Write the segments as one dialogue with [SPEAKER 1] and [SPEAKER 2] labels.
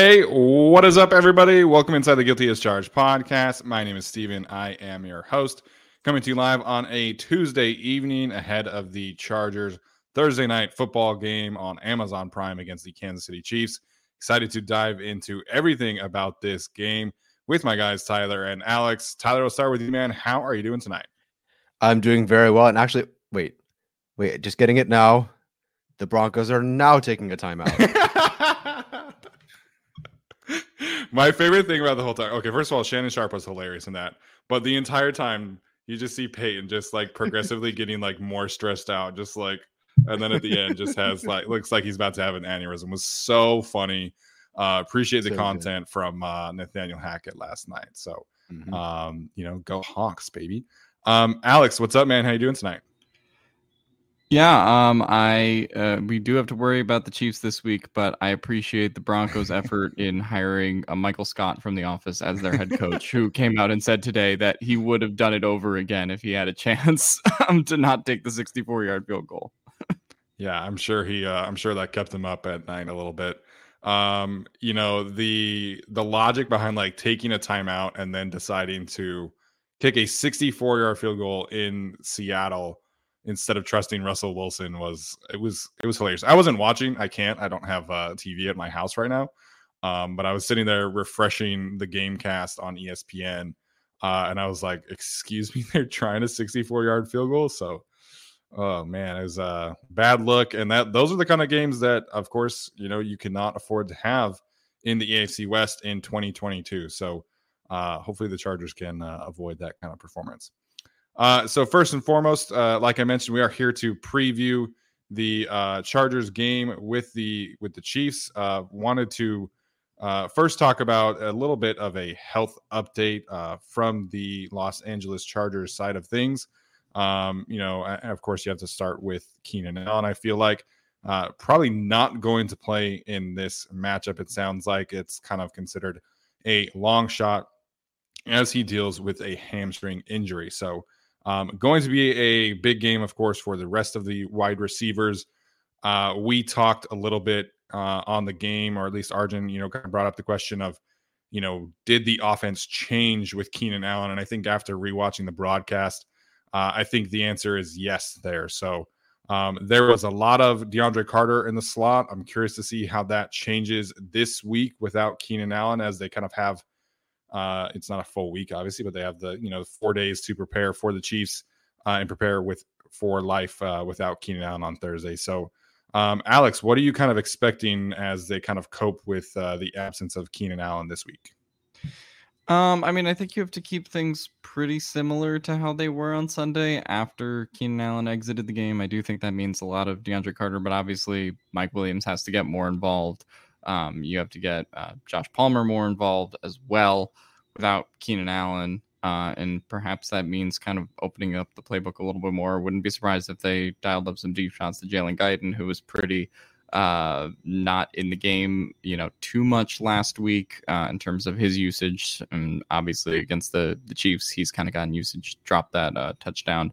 [SPEAKER 1] Hey, what is up, everybody? Welcome inside the Guilty as Charged podcast. My name is Steven. I am your host, coming to you live on a Tuesday evening ahead of the Chargers Thursday night football game on Amazon Prime against the Kansas City Chiefs. Excited to dive into everything about this game with my guys, Tyler and Alex. Tyler, we'll start with you, man. How are you doing tonight?
[SPEAKER 2] I'm doing very well. And actually, wait, wait, just getting it now. The Broncos are now taking a timeout.
[SPEAKER 1] My favorite thing about the whole time. Okay, first of all, Shannon Sharpe was hilarious in that, but the entire time you just see Peyton just like progressively getting like more stressed out, just like, and then at the end just has like looks like he's about to have an aneurysm. was so funny. Uh, appreciate the so content good. from uh, Nathaniel Hackett last night. So, mm-hmm. um, you know, go Hawks, baby. Um, Alex, what's up, man? How you doing tonight?
[SPEAKER 3] Yeah, um, I uh, we do have to worry about the Chiefs this week, but I appreciate the Broncos' effort in hiring a Michael Scott from The Office as their head coach, who came out and said today that he would have done it over again if he had a chance um, to not take the 64-yard field goal.
[SPEAKER 1] yeah, I'm sure he. Uh, I'm sure that kept him up at night a little bit. Um, you know the the logic behind like taking a timeout and then deciding to kick a 64-yard field goal in Seattle instead of trusting Russell Wilson was it was it was hilarious. I wasn't watching. I can't. I don't have a TV at my house right now. Um, but I was sitting there refreshing the game cast on ESPN, uh, and I was like, "Excuse me, they're trying a 64 yard field goal." So, oh man, it was a bad look. And that those are the kind of games that, of course, you know you cannot afford to have in the AFC West in 2022. So, uh, hopefully, the Chargers can uh, avoid that kind of performance. Uh, so first and foremost, uh, like I mentioned, we are here to preview the uh, Chargers game with the with the Chiefs. Uh, wanted to uh, first talk about a little bit of a health update uh, from the Los Angeles Chargers side of things. Um, you know, of course, you have to start with Keenan Allen. I feel like uh, probably not going to play in this matchup. It sounds like it's kind of considered a long shot as he deals with a hamstring injury. So um, going to be a big game, of course, for the rest of the wide receivers. Uh, we talked a little bit uh, on the game, or at least Arjun, you know, kind of brought up the question of, you know, did the offense change with Keenan Allen? And I think after rewatching the broadcast, uh, I think the answer is yes there. So Um, there was a lot of DeAndre Carter in the slot. I'm curious to see how that changes this week without Keenan Allen, as they kind of have. Uh, it's not a full week, obviously, but they have the you know four days to prepare for the Chiefs uh, and prepare with for life uh, without Keenan Allen on Thursday. So, um, Alex, what are you kind of expecting as they kind of cope with uh, the absence of Keenan Allen this week?
[SPEAKER 3] Um, I mean, I think you have to keep things pretty similar to how they were on Sunday after Keenan Allen exited the game. I do think that means a lot of DeAndre Carter, but obviously Mike Williams has to get more involved. Um, you have to get uh, Josh Palmer more involved as well without Keenan Allen. Uh, and perhaps that means kind of opening up the playbook a little bit more. Wouldn't be surprised if they dialed up some deep shots to Jalen Guyton, who was pretty uh, not in the game, you know, too much last week uh, in terms of his usage. And obviously against the the Chiefs, he's kind of gotten usage, dropped that uh, touchdown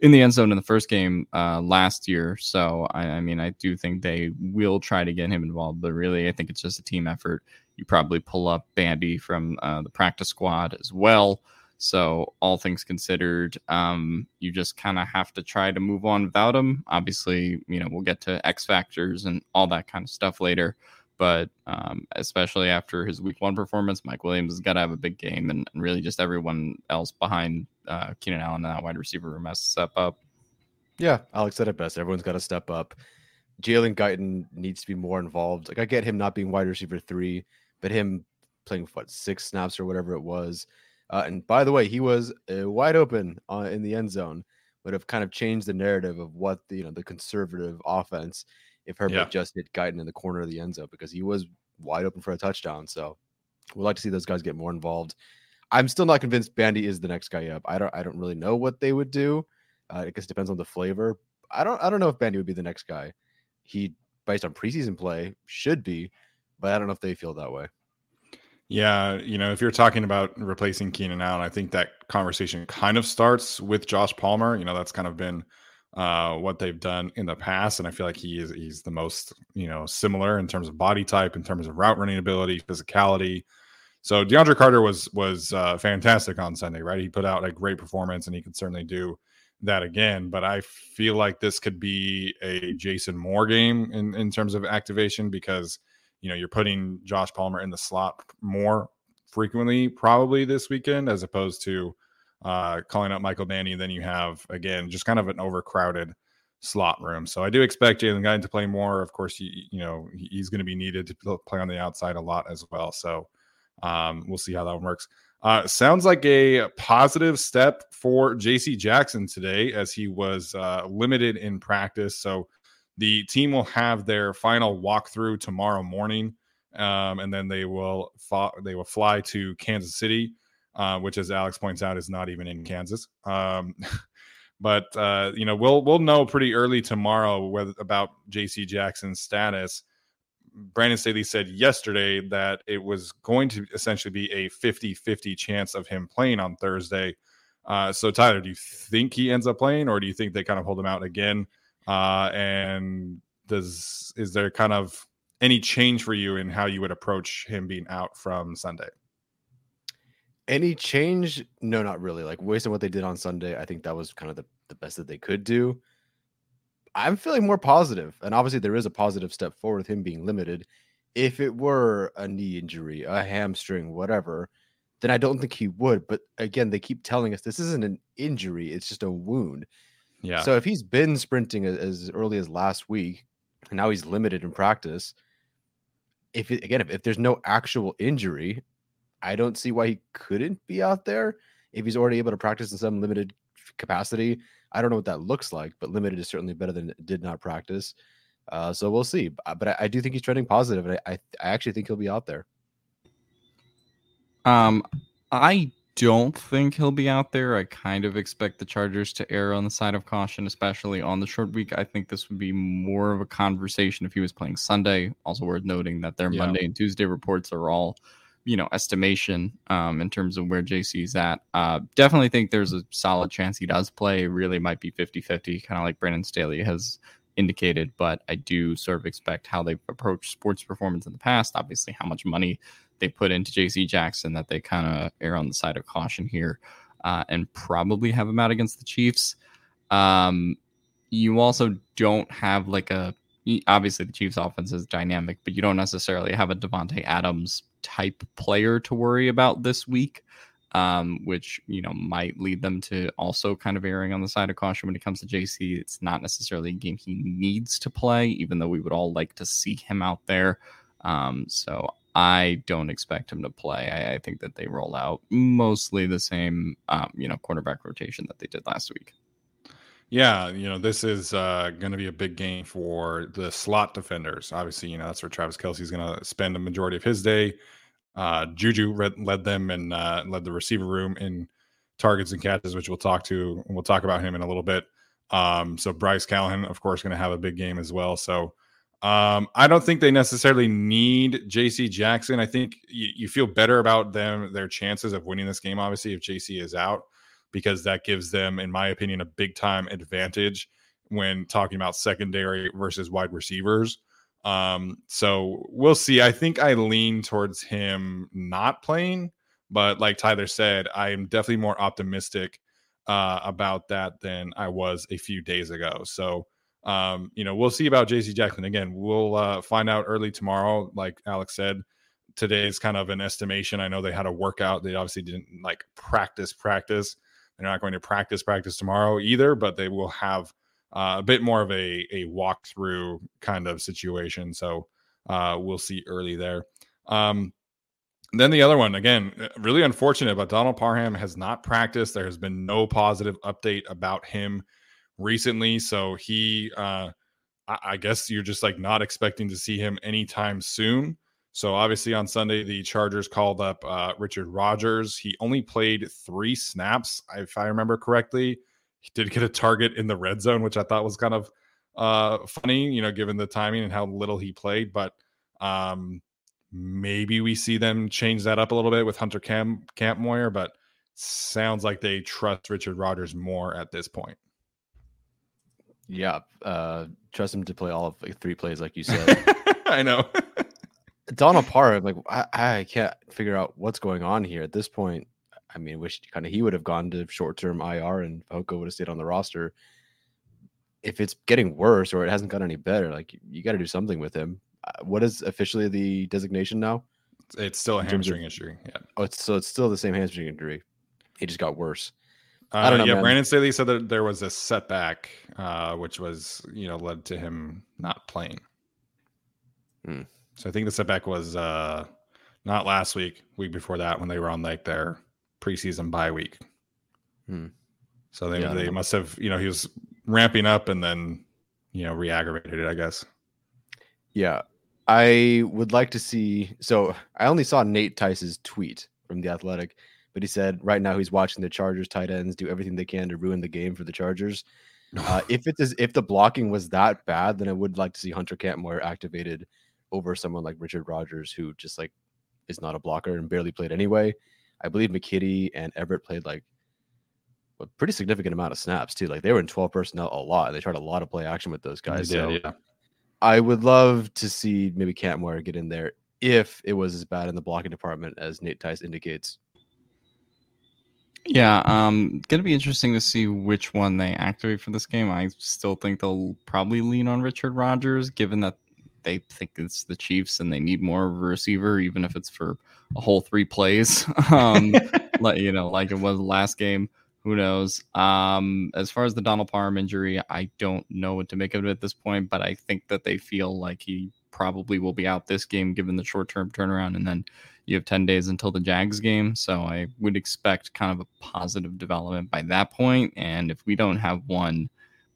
[SPEAKER 3] in the end zone in the first game uh, last year. So I, I, mean, I do think they will try to get him involved, but really, I think it's just a team effort. You probably pull up Bandy from uh, the practice squad as well. So, all things considered, um, you just kind of have to try to move on without him. Obviously, you know, we'll get to X factors and all that kind of stuff later. But um, especially after his week one performance, Mike Williams has got to have a big game, and, and really just everyone else behind uh, Keenan Allen and that wide receiver room has to step up.
[SPEAKER 2] Yeah, Alex said it best. Everyone's got to step up. Jalen Guyton needs to be more involved. Like I get him not being wide receiver three, but him playing what six snaps or whatever it was uh, and by the way, he was uh, wide open uh, in the end zone, would have kind of changed the narrative of what the you know the conservative offense if Herbert yeah. just hit Guyton in the corner of the end zone because he was wide open for a touchdown. So we'd like to see those guys get more involved. I'm still not convinced Bandy is the next guy up. I don't I don't really know what they would do. Uh, I guess it depends on the flavor. I don't I don't know if Bandy would be the next guy. He based on preseason play should be, but I don't know if they feel that way.
[SPEAKER 1] Yeah, you know, if you're talking about replacing Keenan Allen, I think that conversation kind of starts with Josh Palmer. You know, that's kind of been uh, what they've done in the past, and I feel like he is he's the most you know similar in terms of body type, in terms of route running ability, physicality. So DeAndre Carter was was uh, fantastic on Sunday, right? He put out a great performance, and he could certainly do that again. But I feel like this could be a Jason Moore game in in terms of activation because you know you're putting Josh Palmer in the slot more frequently probably this weekend as opposed to uh, calling up Michael Bandy. Then you have again just kind of an overcrowded slot room. So I do expect Jalen Guyton to play more. Of course, you, you know he's going to be needed to play on the outside a lot as well. So um, we'll see how that works. Uh, sounds like a positive step for J.C. Jackson today, as he was uh, limited in practice. So the team will have their final walkthrough tomorrow morning, um, and then they will fly, they will fly to Kansas City, uh, which, as Alex points out, is not even in Kansas. Um, but uh, you know, we'll we'll know pretty early tomorrow whether about J.C. Jackson's status. Brandon Staley said yesterday that it was going to essentially be a 50-50 chance of him playing on Thursday. Uh, so Tyler, do you think he ends up playing, or do you think they kind of hold him out again? Uh, and does is there kind of any change for you in how you would approach him being out from Sunday?
[SPEAKER 2] Any change? No, not really. Like based on what they did on Sunday, I think that was kind of the, the best that they could do. I'm feeling more positive, and obviously there is a positive step forward with him being limited. If it were a knee injury, a hamstring, whatever, then I don't think he would. But again, they keep telling us this isn't an injury; it's just a wound.
[SPEAKER 1] Yeah.
[SPEAKER 2] So if he's been sprinting as early as last week, and now he's limited in practice, if it, again, if, if there's no actual injury, I don't see why he couldn't be out there. If he's already able to practice in some limited capacity, I don't know what that looks like, but limited is certainly better than did not practice. Uh, so we'll see. But I, I, do think he's trending positive, and I, I, I actually think he'll be out there.
[SPEAKER 3] Um, I don't think he'll be out there. I kind of expect the Chargers to err on the side of caution, especially on the short week. I think this would be more of a conversation if he was playing Sunday. Also worth noting that their yeah. Monday and Tuesday reports are all, you know, estimation um, in terms of where JC's at. Uh, definitely think there's a solid chance he does play. Really might be 50-50, kind of like Brandon Staley has indicated, but I do sort of expect how they've approached sports performance in the past. Obviously, how much money they put into JC Jackson that they kind of err on the side of caution here uh, and probably have him out against the Chiefs. Um, you also don't have like a obviously the Chiefs offense is dynamic, but you don't necessarily have a Davante Adams type player to worry about this week. Um, which you know might lead them to also kind of erring on the side of caution when it comes to JC. It's not necessarily a game he needs to play, even though we would all like to see him out there. Um, so I don't expect him to play. I, I, think that they roll out mostly the same, um, you know, quarterback rotation that they did last week.
[SPEAKER 1] Yeah, you know, this is uh, going to be a big game for the slot defenders. Obviously, you know, that's where Travis Kelce is going to spend the majority of his day. Uh, Juju read, led them and uh, led the receiver room in targets and catches, which we'll talk to. We'll talk about him in a little bit. Um, so Bryce Callahan, of course, going to have a big game as well. So um, I don't think they necessarily need JC Jackson. I think you feel better about them, their chances of winning this game, obviously, if JC is out because that gives them, in my opinion, a big time advantage when talking about secondary versus wide receivers. Um, so we'll see. I think I lean towards him not playing, but like Tyler said, I am definitely more optimistic uh, about that than I was a few days ago. So, um, you know, we'll see about JC Jackson again. We'll uh, find out early tomorrow. Like Alex said, today is kind of an estimation. I know they had a workout. They obviously didn't like practice, practice. They're not going to practice practice tomorrow either, but they will have uh, a bit more of a a walkthrough kind of situation. So uh, we'll see early there. Um, then the other one again, uh, really unfortunate, but Donald Parham has not practiced. There has been no positive update about him recently, so he, uh, I, I guess you're just like not expecting to see him anytime soon. So obviously on Sunday, the Chargers called up uh, Richard Rogers. He only played three snaps, if I remember correctly. He did get a target in the red zone, which I thought was kind of uh, funny, you know, given the timing and how little he played. But um, maybe we see them change that up a little bit with Hunter Camp Kampmoyer, but sounds like they trust Richard Rogers more at this point.
[SPEAKER 2] Yeah, uh, trust him to play all of like, three plays, like you said.
[SPEAKER 1] I know.
[SPEAKER 2] Donald Parham, like I, I can't figure out what's going on here at this point. I mean, wish kind of he would have gone to short term IR and Fehoko would have stayed on the roster. If it's getting worse or it hasn't gotten any better, like you got to do something with him. Uh, what is officially the designation now?
[SPEAKER 1] It's still a hamstring of, injury. Yeah.
[SPEAKER 2] Oh, it's so it's still the same hamstring injury. It just got worse.
[SPEAKER 1] Uh, I don't know. Yeah, man. Brandon Staley said that there was a setback, uh, which was you know led to him not playing. Hmm. So I think the setback was uh, not last week, week before that, when they were on like their preseason bye week. Hmm. So they yeah, they must have you know he was ramping up and then you know re-aggravated it, I guess.
[SPEAKER 2] Yeah, I would like to see. So I only saw Nate Tice's tweet from the Athletic, but he said right now he's watching the Chargers tight ends do everything they can to ruin the game for the Chargers. Uh, if it is if the blocking was that bad, then I would like to see Hunter Kampmoyer activated over someone like Richard Rogers, who just like is not a blocker and barely played anyway. I believe McKitty and Everett played like a pretty significant amount of snaps too. Like they were in 12 personnel a lot. And They tried a lot of play action with those guys. so yeah. I would love to see maybe Kampmoyer get in there if it was as bad in the blocking department as Nate Tice indicates.
[SPEAKER 3] Yeah, um, gonna be interesting to see which one they activate for this game. I still think they'll probably lean on Richard Rogers, given that they think it's the Chiefs and they need more of a receiver, even if it's for a whole three plays. um, like you know, like it was last game. Who knows? Um, as far as the Donald Parham injury, I don't know what to make of it at this point, but I think that they feel like he probably will be out this game given the short term turnaround, and then you have 10 days until the Jags game. So I would expect kind of a positive development by that point. And if we don't have one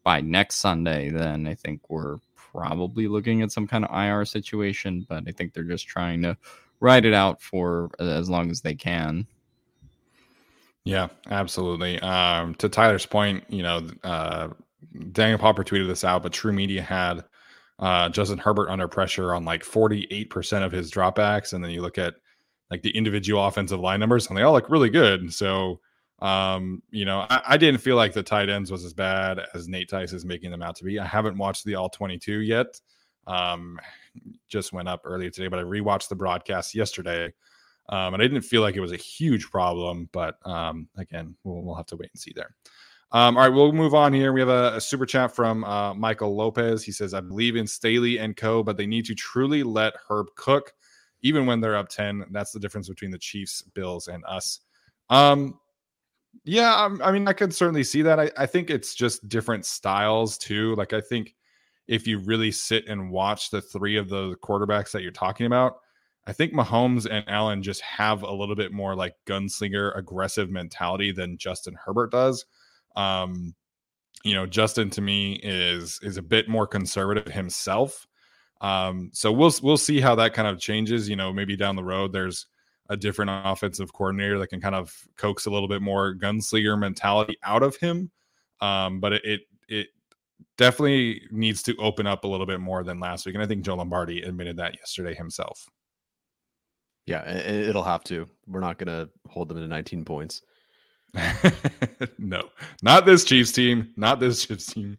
[SPEAKER 3] by next Sunday, then I think we're probably looking at some kind of IR situation, but I think they're just trying to ride it out for as long as they can.
[SPEAKER 1] Yeah, absolutely. Um, to Tyler's point, you know, uh, Daniel Popper tweeted this out, but TruMedia had uh, Justin Herbert under pressure on like 48% of his dropbacks. And then you look at like the individual offensive line numbers, and they all look really good. So, um, you know, I, I, didn't feel like the tight ends was as bad as Nate Tice is making them out to be. I haven't watched the all 22 yet. Um, just went up earlier today, but I rewatched the broadcast yesterday. Um, and I didn't feel like it was a huge problem, but um, again, we'll, we'll have to wait and see there. Um, all right, we'll move on here. We have a, a super chat from uh, Michael Lopez. He says, "I believe in Staley and Co, but they need to truly let Herb cook, even when they're up ten. That's the difference between the Chiefs, Bills, and us." Um, yeah, I, I mean, I could certainly see that. I, I think it's just different styles too. Like, I think if you really sit and watch the three of the quarterbacks that you're talking about, I think Mahomes and Allen just have a little bit more like gunslinger aggressive mentality than Justin Herbert does. Um, you know, Justin to me is is a bit more conservative himself. Um, so we'll we'll see how that kind of changes. You know, maybe down the road there's a different offensive coordinator that can kind of coax a little bit more gunslinger mentality out of him. Um, but it, it it definitely needs to open up a little bit more than last week, and I think Joe Lombardi admitted that yesterday himself.
[SPEAKER 2] Yeah, it'll have to. We're not going to hold them to 19 points.
[SPEAKER 1] no, not this Chiefs team. Not this Chiefs team.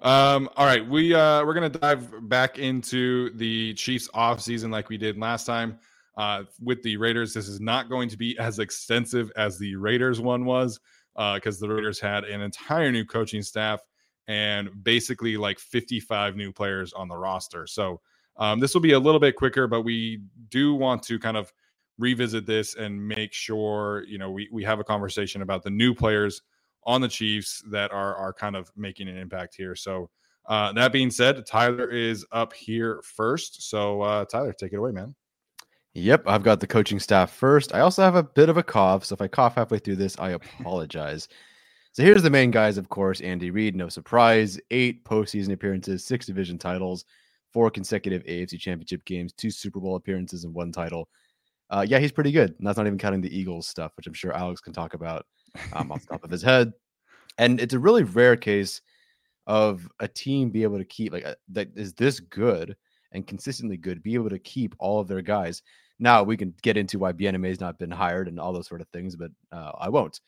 [SPEAKER 1] Um, all right, we uh, we're gonna dive back into the Chiefs off season like we did last time uh, with the Raiders. This is not going to be as extensive as the Raiders one was because uh, the Raiders had an entire new coaching staff and basically like 55 new players on the roster. So um, this will be a little bit quicker, but we do want to kind of revisit this and make sure you know we we have a conversation about the new players on the Chiefs that are are kind of making an impact here. So uh, that being said, Tyler is up here first. So uh, Tyler, take it away, man.
[SPEAKER 2] Yep, I've got the coaching staff first. I also have a bit of a cough, so if I cough halfway through this, I apologize. so here's the main guys, of course. Andy Reid, no surprise, eight postseason appearances, six division titles, four consecutive AFC championship games, two Super Bowl appearances, and one title uh, yeah, he's pretty good. And that's not even counting the Eagles stuff, which I'm sure Alex can talk about um, off the top of his head. And it's a really rare case of a team be able to keep like uh, that is this good and consistently good, be able to keep all of their guys. Now we can get into why has not been hired and all those sort of things, but uh, I won't.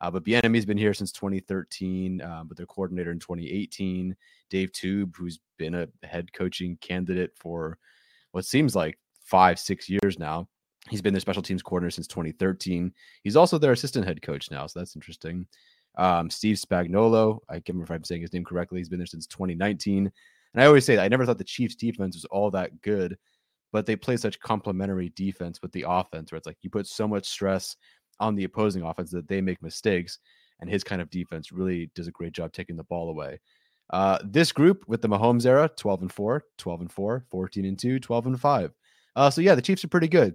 [SPEAKER 2] Uh, but Bieniemy's been here since 2013, uh, but their coordinator in 2018, Dave Toub, who's been a head coaching candidate for what seems like five, six years now. He's been their special teams coordinator since 2013. He's also their assistant head coach now, so that's interesting. Um, Steve Spagnuolo, I can't remember if I'm saying his name correctly. He's been there since 2019. And I always say that I never thought the Chiefs defense was all that good, but they play such complementary defense with the offense where it's like you put so much stress on the opposing offense that they make mistakes. And his kind of defense really does a great job taking the ball away. Uh, this group with the Mahomes era 12 and 4, 12 and 4, 14 and 2, 12 and 5. Uh, so yeah, the Chiefs are pretty good.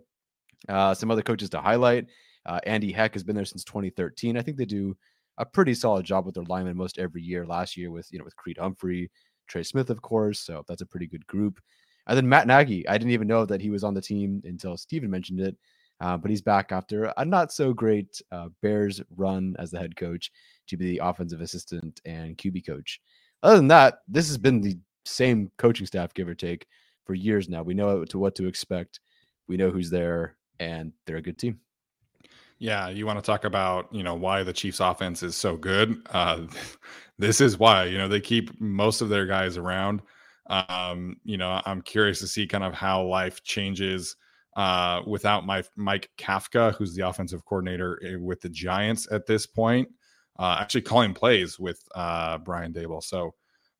[SPEAKER 2] Uh, some other coaches to highlight. Uh, Andy Heck has been there since 2013. I think they do a pretty solid job with their linemen most every year. Last year with you know with Creed Humphrey, Trey Smith, of course. So that's a pretty good group. And then Matt Nagy. I didn't even know that he was on the team until Steven mentioned it. Uh, but he's back after a not so great uh, Bears run as the head coach to be the offensive assistant and QB coach. Other than that, this has been the same coaching staff, give or take, for years now. We know to what to expect. We know who's there and they're a good team.
[SPEAKER 1] Yeah, you want to talk about you know why the Chiefs' offense is so good. Uh, this is why you know they keep most of their guys around. Um, you know, I'm curious to see kind of how life changes uh, without my Mike Kafka, who's the offensive coordinator eh, with the Giants at this point, uh, actually calling plays with uh, Brian Daboll. So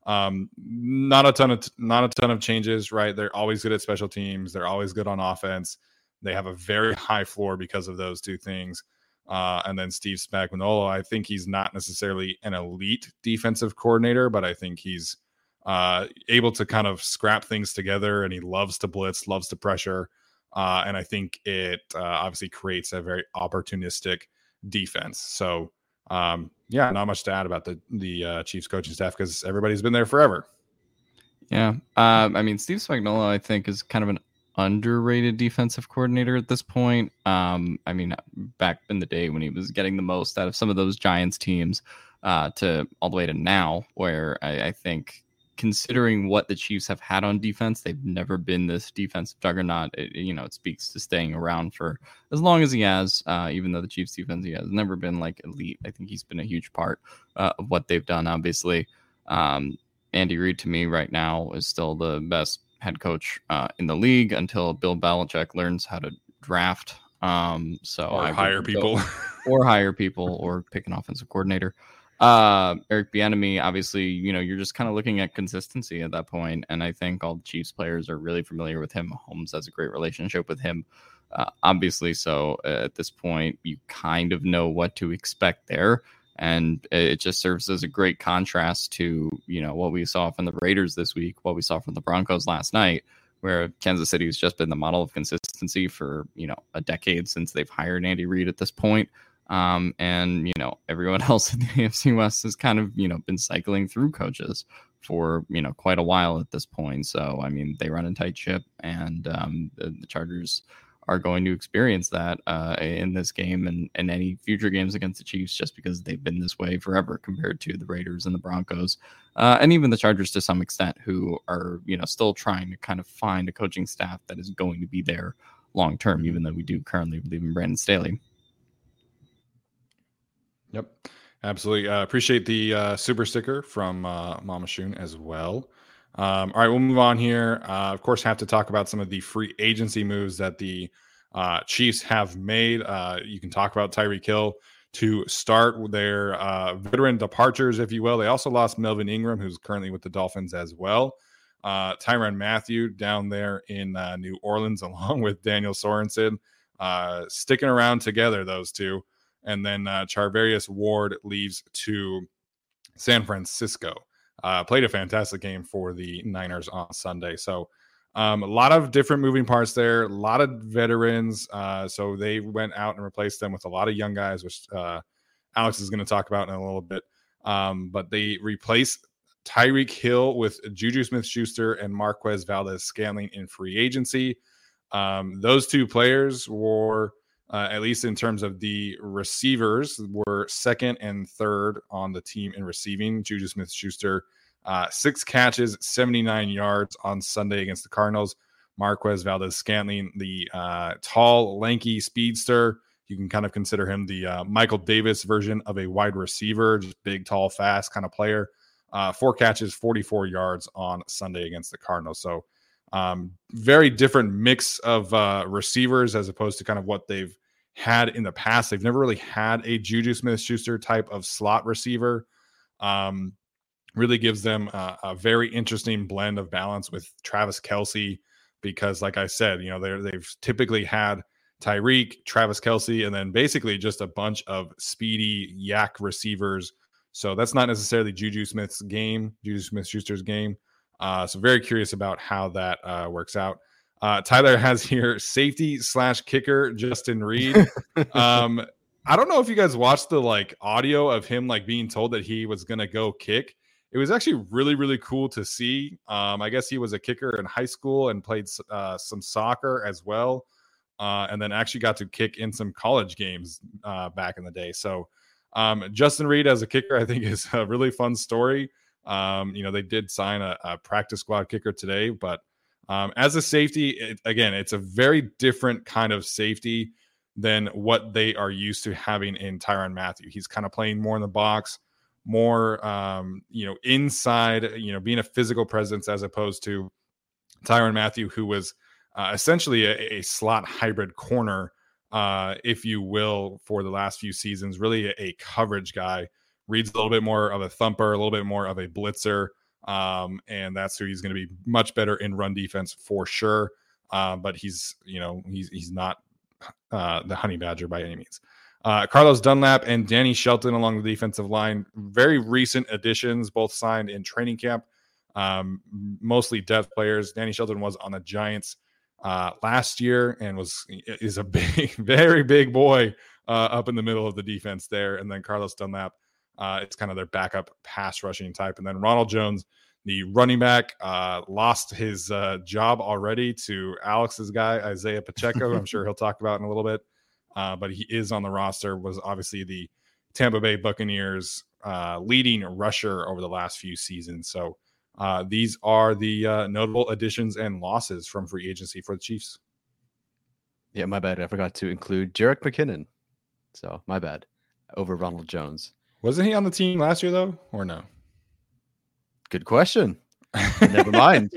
[SPEAKER 1] um, not a ton of not a ton of changes, right? They're always good at special teams. They're always good on offense. They have a very high floor because of those two things. Uh, and then Steve Spagnuolo, I think he's not necessarily an elite defensive coordinator, but I think he's uh, able to kind of scrap things together, and he loves to blitz, loves to pressure, uh, and I think it uh, obviously creates a very opportunistic defense. So, um, yeah, not much to add about the the uh, Chiefs coaching staff because everybody's been there forever.
[SPEAKER 3] Yeah, um, I mean Steve Spagnuolo, I think, is kind of an underrated defensive coordinator at this point. Um, I mean, back in the day when he was getting the most out of some of those Giants teams, uh, to all the way to now, where I, I think considering what the Chiefs have had on defense, they've never been this defensive juggernaut. It, you know, it speaks to staying around for as long as he has, uh, even though the Chiefs defense he has never been like elite. I think he's been a huge part uh, of what they've done. Obviously, um, Andy Reid to me right now is still the best head coach uh, in the league until Bill Belichick learns how to draft. Um, so
[SPEAKER 1] or I hire people,
[SPEAKER 3] or hire people, or pick an offensive coordinator. Uh, Eric Bieniemy, obviously, you know, you're just kind of looking at consistency at that point, and I think all the Chiefs players are really familiar with him. Holmes has a great relationship with him, uh, obviously. So uh, at this point, you kind of know what to expect there, and it just serves as a great contrast to you know what we saw from the Raiders this week, what we saw from the Broncos last night, where Kansas City has just been the model of consistency for you know a decade since they've hired Andy Reid at this point. Um, and you know, everyone else in the AFC West has kind of you know been cycling through coaches for you know quite a while at this point. So I mean, they run a tight ship, and um, the, the, Chargers are going to experience that uh, in this game and, and any future games against the Chiefs, just because they've been this way forever compared to the Raiders and the Broncos, uh, and even the Chargers to some extent, who are you know still trying to kind of find a coaching staff that is going to be there long term, even though we do currently believe in Brandon Staley.
[SPEAKER 1] Yep, absolutely. Uh, appreciate the uh, super sticker from uh, Mama Shun as well. Um, all right, we'll move on here. Uh, of course, have to talk about some of the free agency moves that the uh, Chiefs have made. Uh, you can talk about Tyreek Hill to start their uh, veteran departures, if you will. They also lost Melvin Ingram, who's currently with the Dolphins as well. Uh, Tyrann Mathieu down there in uh, New Orleans, along with Daniel Sorensen, uh, sticking around together, those two and then uh, Charvarius Ward leaves to San Francisco. Uh, played a fantastic game for the Niners on Sunday. So um, a lot of different moving parts there, a lot of veterans. Uh, so they went out and replaced them with a lot of young guys, which uh, Alex is going to talk about in a little bit. Um, but they replaced Tyreek Hill with Juju Smith Schuster and Marquez Valdes Scantling in free agency. Um, those two players were uh, at least in terms of the receivers, were second and third on the team in receiving. Juju Smith Schuster, uh, six catches, 79 yards on Sunday against the Cardinals. Marquez Valdes Scantling, the uh, tall, lanky speedster. You can kind of consider him the uh, Michael Davis version of a wide receiver, just big, tall, fast kind of player. Uh, four catches, 44 yards on Sunday against the Cardinals. So, um, very different mix of uh, receivers as opposed to kind of what they've had in the past. They've never really had a Juju Smith Schuster type of slot receiver. Um, really gives them a, a, very interesting blend of balance with Travis Kelce because, like I said, you know, they they've typically had Tyreek, Travis Kelce, and then basically just a bunch of speedy YAC receivers. So that's not necessarily Juju Smith's game, Juju Smith Schuster's game. Uh, so very curious about how that uh, works out. Uh, Tyler has here safety slash kicker Justin Reid. um, I don't know if you guys watched the like audio of him like being told that he was gonna go kick. It was actually really really cool to see. Um, I guess he was a kicker in high school and played uh, some soccer as well, uh, and then actually got to kick in some college games uh, back in the day. So um, Justin Reid as a kicker, I think, is a really fun story. Um, you know, they did sign a, a, practice squad kicker today, but um, as a safety, it, again, it's a very different kind of safety than what they are used to having in Tyrann Mathieu. He's kind of playing more in the box, more, um, you know, inside, you know, being a physical presence as opposed to Tyrann Mathieu, who was uh, essentially a, a, slot hybrid corner, uh, if you will, for the last few seasons. Really a, a, coverage guy. Reid's a little bit more of a thumper, a little bit more of a blitzer. Um, and that's who he's going to be much better in run defense for sure. Uh, but he's, you know, he's he's not uh, the honey badger by any means. Uh, Carlos Dunlap and Danny Shelton along the defensive line, very recent additions, both signed in training camp. Um, mostly depth players. Danny Shelton was on the Giants uh, last year and was is a big, very big boy uh, up in the middle of the defense there. And then Carlos Dunlap uh, it's kind of their backup pass rushing type. And then Ronald Jones, the running back, uh, lost his uh, job already to Alex's guy, Isaiah Pacheco. I'm sure he'll talk about in a little bit. Uh, but he is on the roster, was obviously the Tampa Bay Buccaneers uh, leading rusher over the last few seasons. So uh, these are the notable additions and losses from free agency for the Chiefs.
[SPEAKER 2] Yeah, my bad. I forgot to include Jerick McKinnon. So my bad over Ronald Jones.
[SPEAKER 1] Wasn't he on the team last year though, or no?
[SPEAKER 2] Good question. Never mind.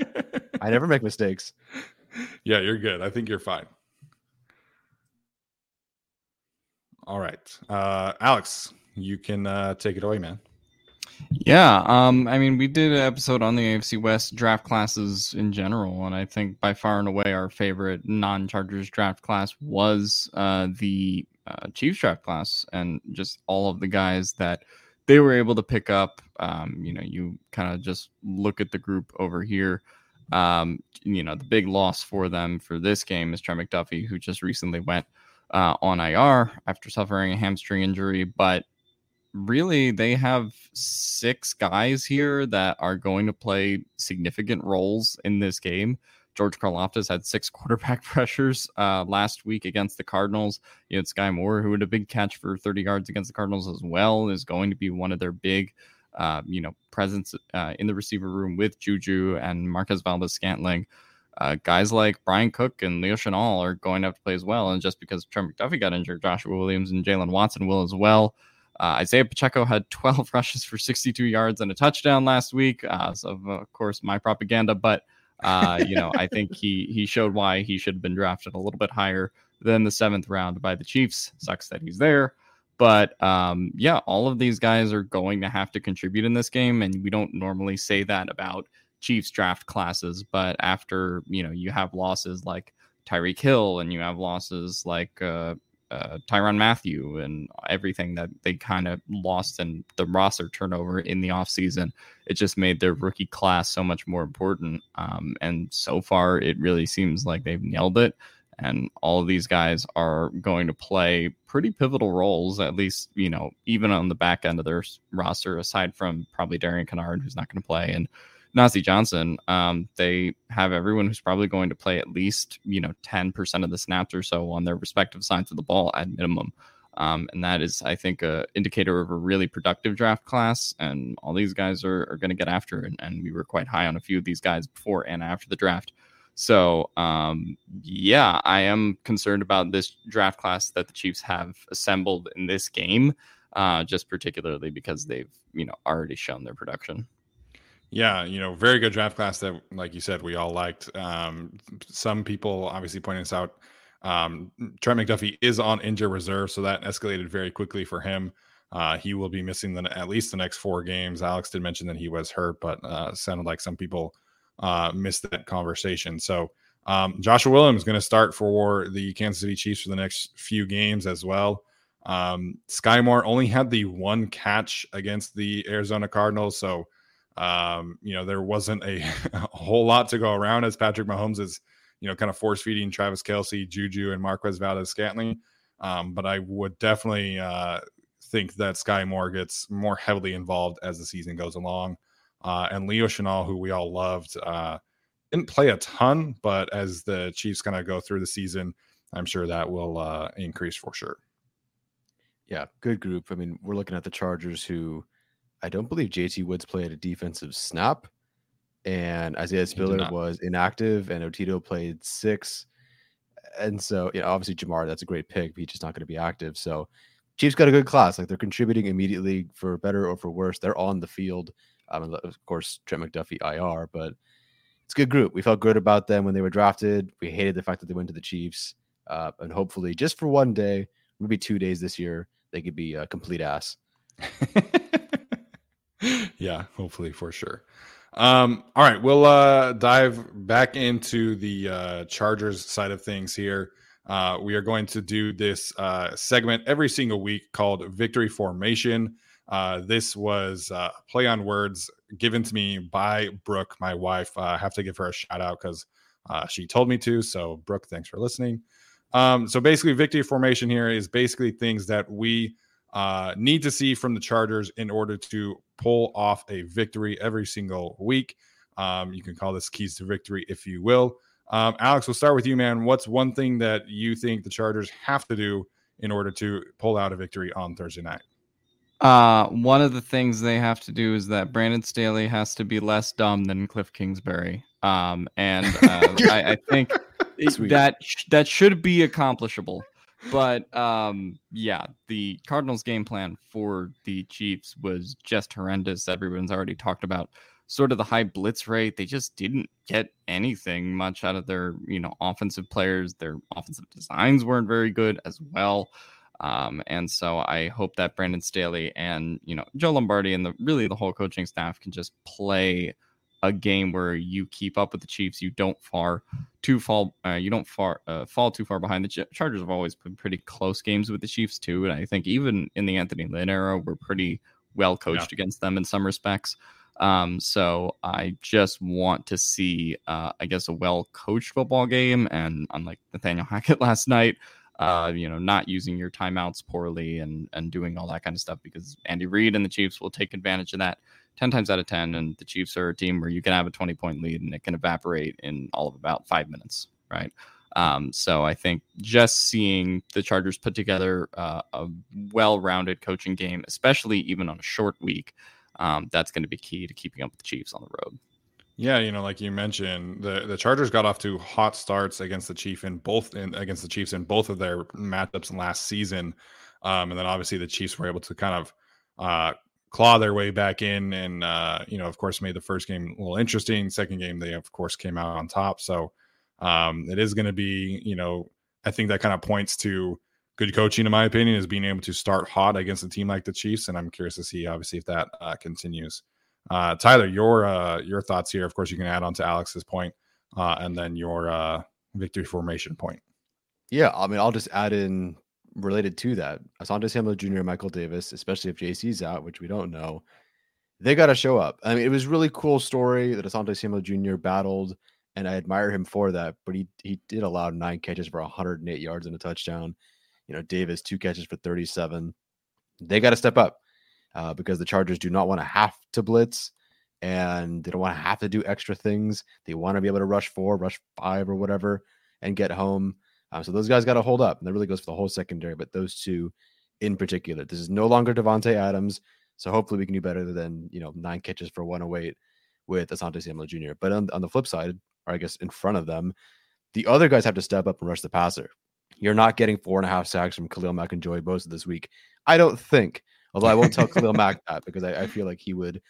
[SPEAKER 2] I never make mistakes.
[SPEAKER 1] Yeah, you're good. I think you're fine. All right, uh, Alex, you can uh, take it away, man.
[SPEAKER 3] Yeah, um, I mean, we did an episode on the AFC West draft classes in general, and I think by far and away our favorite non-Chargers draft class was uh, the uh, Chiefs draft class, and just all of the guys that they were able to pick up. Um, you know, you kind of just look at the group over here. Um, you know, the big loss for them for this game is Trent McDuffie, who just recently went uh, on IR after suffering a hamstring injury. But really, they have six guys here that are going to play significant roles in this game. George Karlaftis had six quarterback pressures uh, last week against the Cardinals. You know, Skyy Moore, who had a big catch for 30 yards against the Cardinals as well, is going to be one of their big, uh, you know, presence uh, in the receiver room with Juju and Marquez Valdes Scantling. Uh, guys like Bryan Cook and Leo Chenal are going to have to play as well. And just because Trent McDuffie got injured, Joshua Williams and Jaylen Watson will as well. Uh, Isaiah Pacheco had 12 rushes for 62 yards and a touchdown last week. Uh, so, of course, my propaganda, but uh, you know, I think he he showed why he should have been drafted a little bit higher than the seventh round by the Chiefs. Sucks that he's there. But um, yeah, all of these guys are going to have to contribute in this game, and we don't normally say that about Chiefs draft classes. But after you know you have losses like Tyreek Hill, and you have losses like uh, uh, Tyrann Mathieu and everything that they kind of lost in the roster turnover in the offseason. It just made their rookie class so much more important. Um, and so far, it really seems like they've nailed it. And all of these guys are going to play pretty pivotal roles, at least, you know, even on the back end of their roster, aside from probably Darian Kinnard, who's not going to play, and Nazeeh Johnson, um, they have everyone who's probably going to play at least you know ten percent of the snaps or so on their respective sides of the ball at minimum. Um, and that is, I think, a indicator of a really productive draft class. And all these guys are, are going to get after it. And we were quite high on a few of these guys before and after the draft. So, um, yeah, I am concerned about this draft class that the Chiefs have assembled in this game, uh, just particularly because they've, you know, already shown their production.
[SPEAKER 1] Yeah, you know, very good draft class that, like you said, we all liked. Um, some people obviously pointing this out. Um, Trent McDuffie is on injured reserve, so that escalated very quickly for him. Uh, he will be missing the, at least the next four games. Alex did mention that he was hurt, but uh, sounded like some people uh, missed that conversation. So um, Joshua Williams is going to start for the Kansas City Chiefs for the next few games as well. Um, Skyy Moore only had the one catch against the Arizona Cardinals, so um, you know, there wasn't a, a, whole lot to go around as Patrick Mahomes is, you know, kind of force feeding Travis Kelce, Juju, and Marquez Valdes Scantling. Um, but I would definitely uh, think that Skyy Moore gets more heavily involved as the season goes along. Uh, and Leo Chenal, who we all loved, uh, didn't play a ton, but as the Chiefs kind of go through the season, I'm sure that will uh, increase for sure.
[SPEAKER 2] Yeah, good group. I mean, we're looking at the Chargers who I don't believe JT Woods played a defensive snap, and Isaiah Spiller was inactive, and Otito played six. And so, you know, obviously Ja'Marr, that's a great pick, but he's just not going to be active. So, Chiefs got a good class. Like they're contributing immediately for better or for worse. They're on the field. Um, of course, Trent McDuffie IR, but it's a good group. We felt good about them when they were drafted. We hated the fact that they went to the Chiefs. Uh, and hopefully, just for one day, maybe two days this year, they could be a complete ass.
[SPEAKER 1] yeah, hopefully for sure. Um, all right, we'll uh, dive back into the uh, Chargers side of things here. Uh, we are going to do this uh, segment every single week called Victory Formation. Uh, this was uh, play on words given to me by Brooke, my wife. Uh, I have to give her a shout out because uh, she told me to. So, Brooke, thanks for listening. Um, so, basically, victory formation here is basically things that we uh, need to see from the Chargers in order to pull off a victory every single week. Um, you can call this keys to victory if you will. Um, Alex, we'll start with you, man. What's one thing that you think the Chargers have to do in order to pull out a victory on Thursday night?
[SPEAKER 3] Uh, one of the things they have to do is that Brandon Staley has to be less dumb than Cliff Kingsbury. Um, and uh, I, I, think that that should be accomplishable but um, yeah, the Cardinals' game plan for the Chiefs was just horrendous. Everyone's already talked about sort of the high blitz rate. They just didn't get anything much out of their, you know, offensive players. Their offensive designs weren't very good as well. Um, and so I hope that Brandon Staley and you know Joe Lombardi and the really the whole coaching staff can just play a game where you keep up with the Chiefs. You don't far too fall. Uh, you don't far uh, fall too far behind. The Ch- Chargers have always been pretty close games with the Chiefs too, and I think even in the Anthony Lynn era, we're pretty well coached yeah. against them in some respects. Um, so I just want to see, uh, I guess, a well coached football game, and unlike Nathaniel Hackett last night. Uh, you know, not using your timeouts poorly and and doing all that kind of stuff because Andy Reid and the Chiefs will take advantage of that 10 times out of 10. And the Chiefs are a team where you can have a 20 point lead and it can evaporate in all of about five minutes, right? Um, so I think just seeing the Chargers put together uh, a well rounded coaching game, especially even on a short week, um, that's going to be key to keeping up with the Chiefs on the road.
[SPEAKER 1] Yeah, you know, like you mentioned, the the Chargers got off to hot starts against the Chief in both in against the Chiefs in both of their matchups last season, um, and then obviously the Chiefs were able to kind of uh, claw their way back in and uh, you know of course made the first game a little interesting. Second game they of course came out on top. So um, it is going to be you know i think that kind of points to good coaching in my opinion is being able to start hot against a team like the chiefs and i'm curious to see obviously if that uh, continues. Uh, tyler your uh, your thoughts here. Of course you can add on to alex's point uh, and then your uh, victory formation point.
[SPEAKER 2] Yeah i mean i'll just add in related to that, Asante Samuel Jr. and Michael Davis, especially if JC's out, which we don't know, they got to show up. I mean, it was really cool story that Asante Samuel Jr. battled, and I admire him for that. But he he did allow nine catches for 108 yards and a touchdown. You know, Davis two catches for 37. They got to step up uh, because the Chargers do not want to have to blitz, and they don't want to have to do extra things. They want to be able to rush four, rush five, or whatever, and get home. Um, so those guys got to hold up. And that really goes for the whole secondary, but those two in particular. This is no longer Davante Adams. So hopefully we can do better than, you know, nine catches for 108 with Asante Samuel Jr. But on, on the flip side, or I guess in front of them, the other guys have to step up and rush the passer. You're not getting four and a half sacks from Khalil Mack and Joey Bosa this week. I don't think, although I won't tell Khalil Mack that because I, I, feel like he would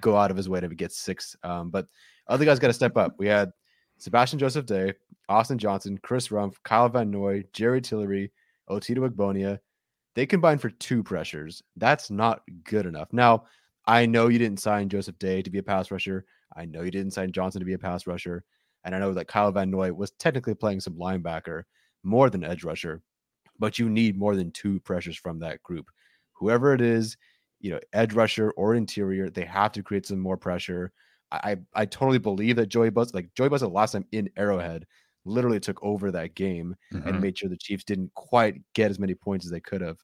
[SPEAKER 2] go out of his way to get six. Um, but other guys got to step up. We had Sebastian Joseph Day, Austin Johnson, Chris Rumph, Kyle Van Noy, Jerry Tillery, Otito Ogbonnia. They combined for two pressures. That's not good enough. Now, I know you didn't sign Joseph Day to be a pass rusher. I know you didn't sign Johnson to be a pass rusher. And I know that Kyle Van Noy was technically playing some linebacker more than edge rusher, but you need more than two pressures from that group. Whoever it is, you know, edge rusher or interior, they have to create some more pressure. I I totally believe that Joey Bosa, like Joey Bosa last time in Arrowhead, literally took over that game mm-hmm. and made sure the Chiefs didn't quite get as many points as they could have.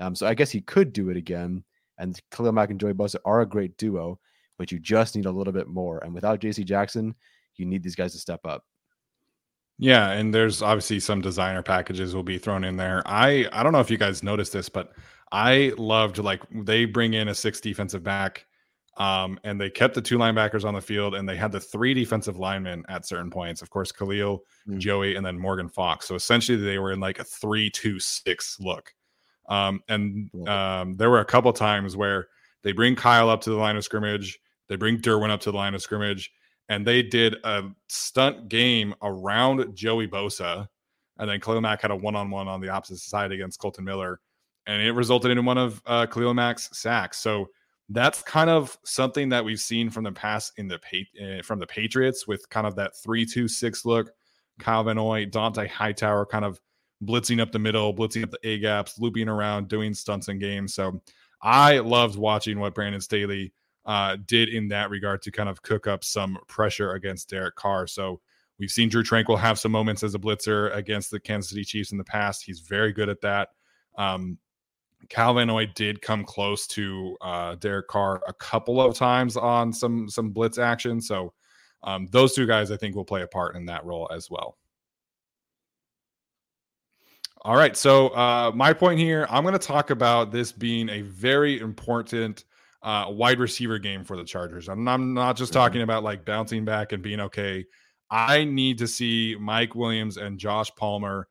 [SPEAKER 2] Um, so I guess he could do it again. And Khalil Mack and Joey Bosa are a great duo, but you just need a little bit more. And without JC Jackson, you need these guys to step up.
[SPEAKER 1] Yeah, and there's obviously some designer packages will be thrown in there. I I don't know if you guys noticed this, but I loved like they bring in a six defensive back um, and they kept the two linebackers on the field and they had the three defensive linemen at certain points. Of course, Khalil, mm-hmm. Joey, and then Morgan Fox. So essentially they were in like a three, two, six look. Um, and um, there were a couple times where they bring Kyle up to the line of scrimmage, they bring Derwin up to the line of scrimmage, and they did a stunt game around Joey Bosa. And then Khalil Mack had a one on one on the opposite side against Kolton Miller. And it resulted in one of uh, Khalil Mack's sacks. So that's kind of something that we've seen from the past in the uh, from the Patriots with kind of that three-two-six look. Kyle Van Dont'a Hightower kind of blitzing up the middle, blitzing up the A gaps, looping around, doing stunts in games. So I loved watching what Brandon Staley uh, did in that regard to kind of cook up some pressure against Derek Carr. So we've seen Drue Tranquill have some moments as a blitzer against the Kansas City Chiefs in the past. He's very good at that. Um, Cal Van did come close to uh, Derek Carr a couple of times on some some blitz action. So um, those two guys, I think, will play a part in that role as well. All right. So uh, my point here, I'm going to talk about this being a very important uh, wide receiver game for the Chargers. I'm, I'm not just mm-hmm. talking about like bouncing back and being okay. I need to see Mike Williams and Josh Palmer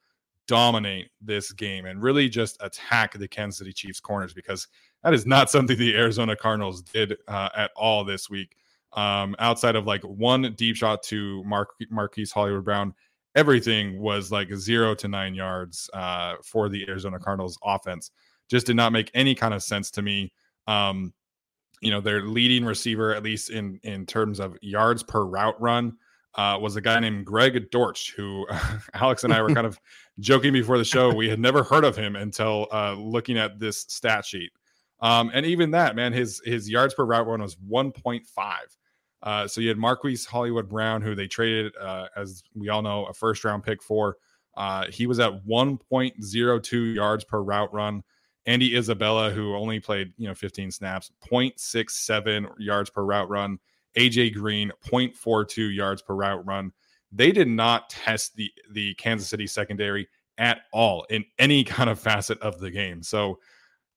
[SPEAKER 1] dominate this game and really just attack the Kansas City Chiefs corners because that is not something the Arizona Cardinals did uh, at all this week. Um, outside of like one deep shot to Mark Marquise Hollywood Brown, everything was like zero to nine yards uh, for the Arizona Cardinals offense. Just did not make any kind of sense to me. Um, you know, their leading receiver, at least in in terms of yards per route run, uh, was a guy named Greg Dortch, who Alex and I were kind of joking before the show. We had never heard of him until uh, looking at this stat sheet. Um, and even that, man, his his yards per route run was 1.5. Uh, so you had Marquise Hollywood Brown, who they traded, uh, as we all know, a first round pick for. Uh, he was at 1.02 yards per route run. Andy Isabella, who only played you know 15 snaps, 0.67 yards per route run. AJ Green, 0.42 yards per route run. They did not test the the Kansas City secondary at all in any kind of facet of the game. So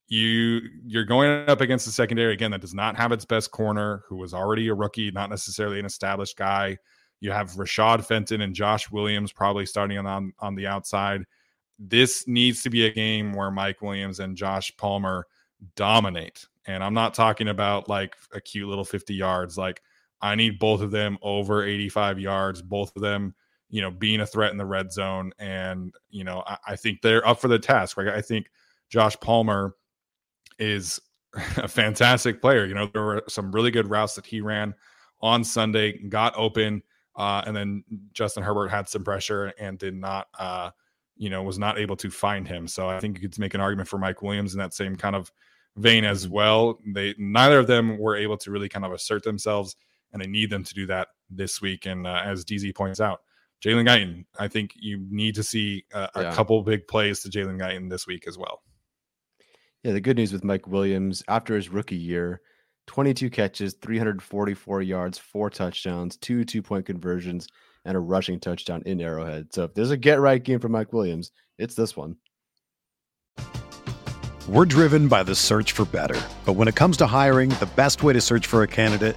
[SPEAKER 1] you you're going up against the secondary again that does not have its best corner, who was already a rookie, not necessarily an established guy. You have Rashad Fenton and Josh Williams probably starting on on the outside. This needs to be a game where Mike Williams and Josh Palmer dominate. And I'm not talking about like a cute little 50 yards. Like I need both of them over 85 yards, both of them, you know, being a threat in the red zone. And, you know, I, I think they're up for the task. Right. I think Josh Palmer is a fantastic player. You know, there were some really good routes that he ran on Sunday, got open, uh, and then Justin Herbert had some pressure and did not, uh, you know, was not able to find him. So I think you could make an argument for Mike Williams in that same kind of vein as well. They neither of them were able to really kind of assert themselves, and I need them to do that this week. And uh, as DZ points out, Jalen Guyton, I think you need to see a, a yeah. couple big plays to Jalen Guyton this week as well.
[SPEAKER 2] Yeah, the good news with Mike Williams after his rookie year, 22 catches, 344 yards, four touchdowns, two two point conversions, and a rushing touchdown in Arrowhead. So if there's a get right game for Mike Williams, it's this one.
[SPEAKER 4] We're driven by the search for better. But when it comes to hiring, the best way to search for a candidate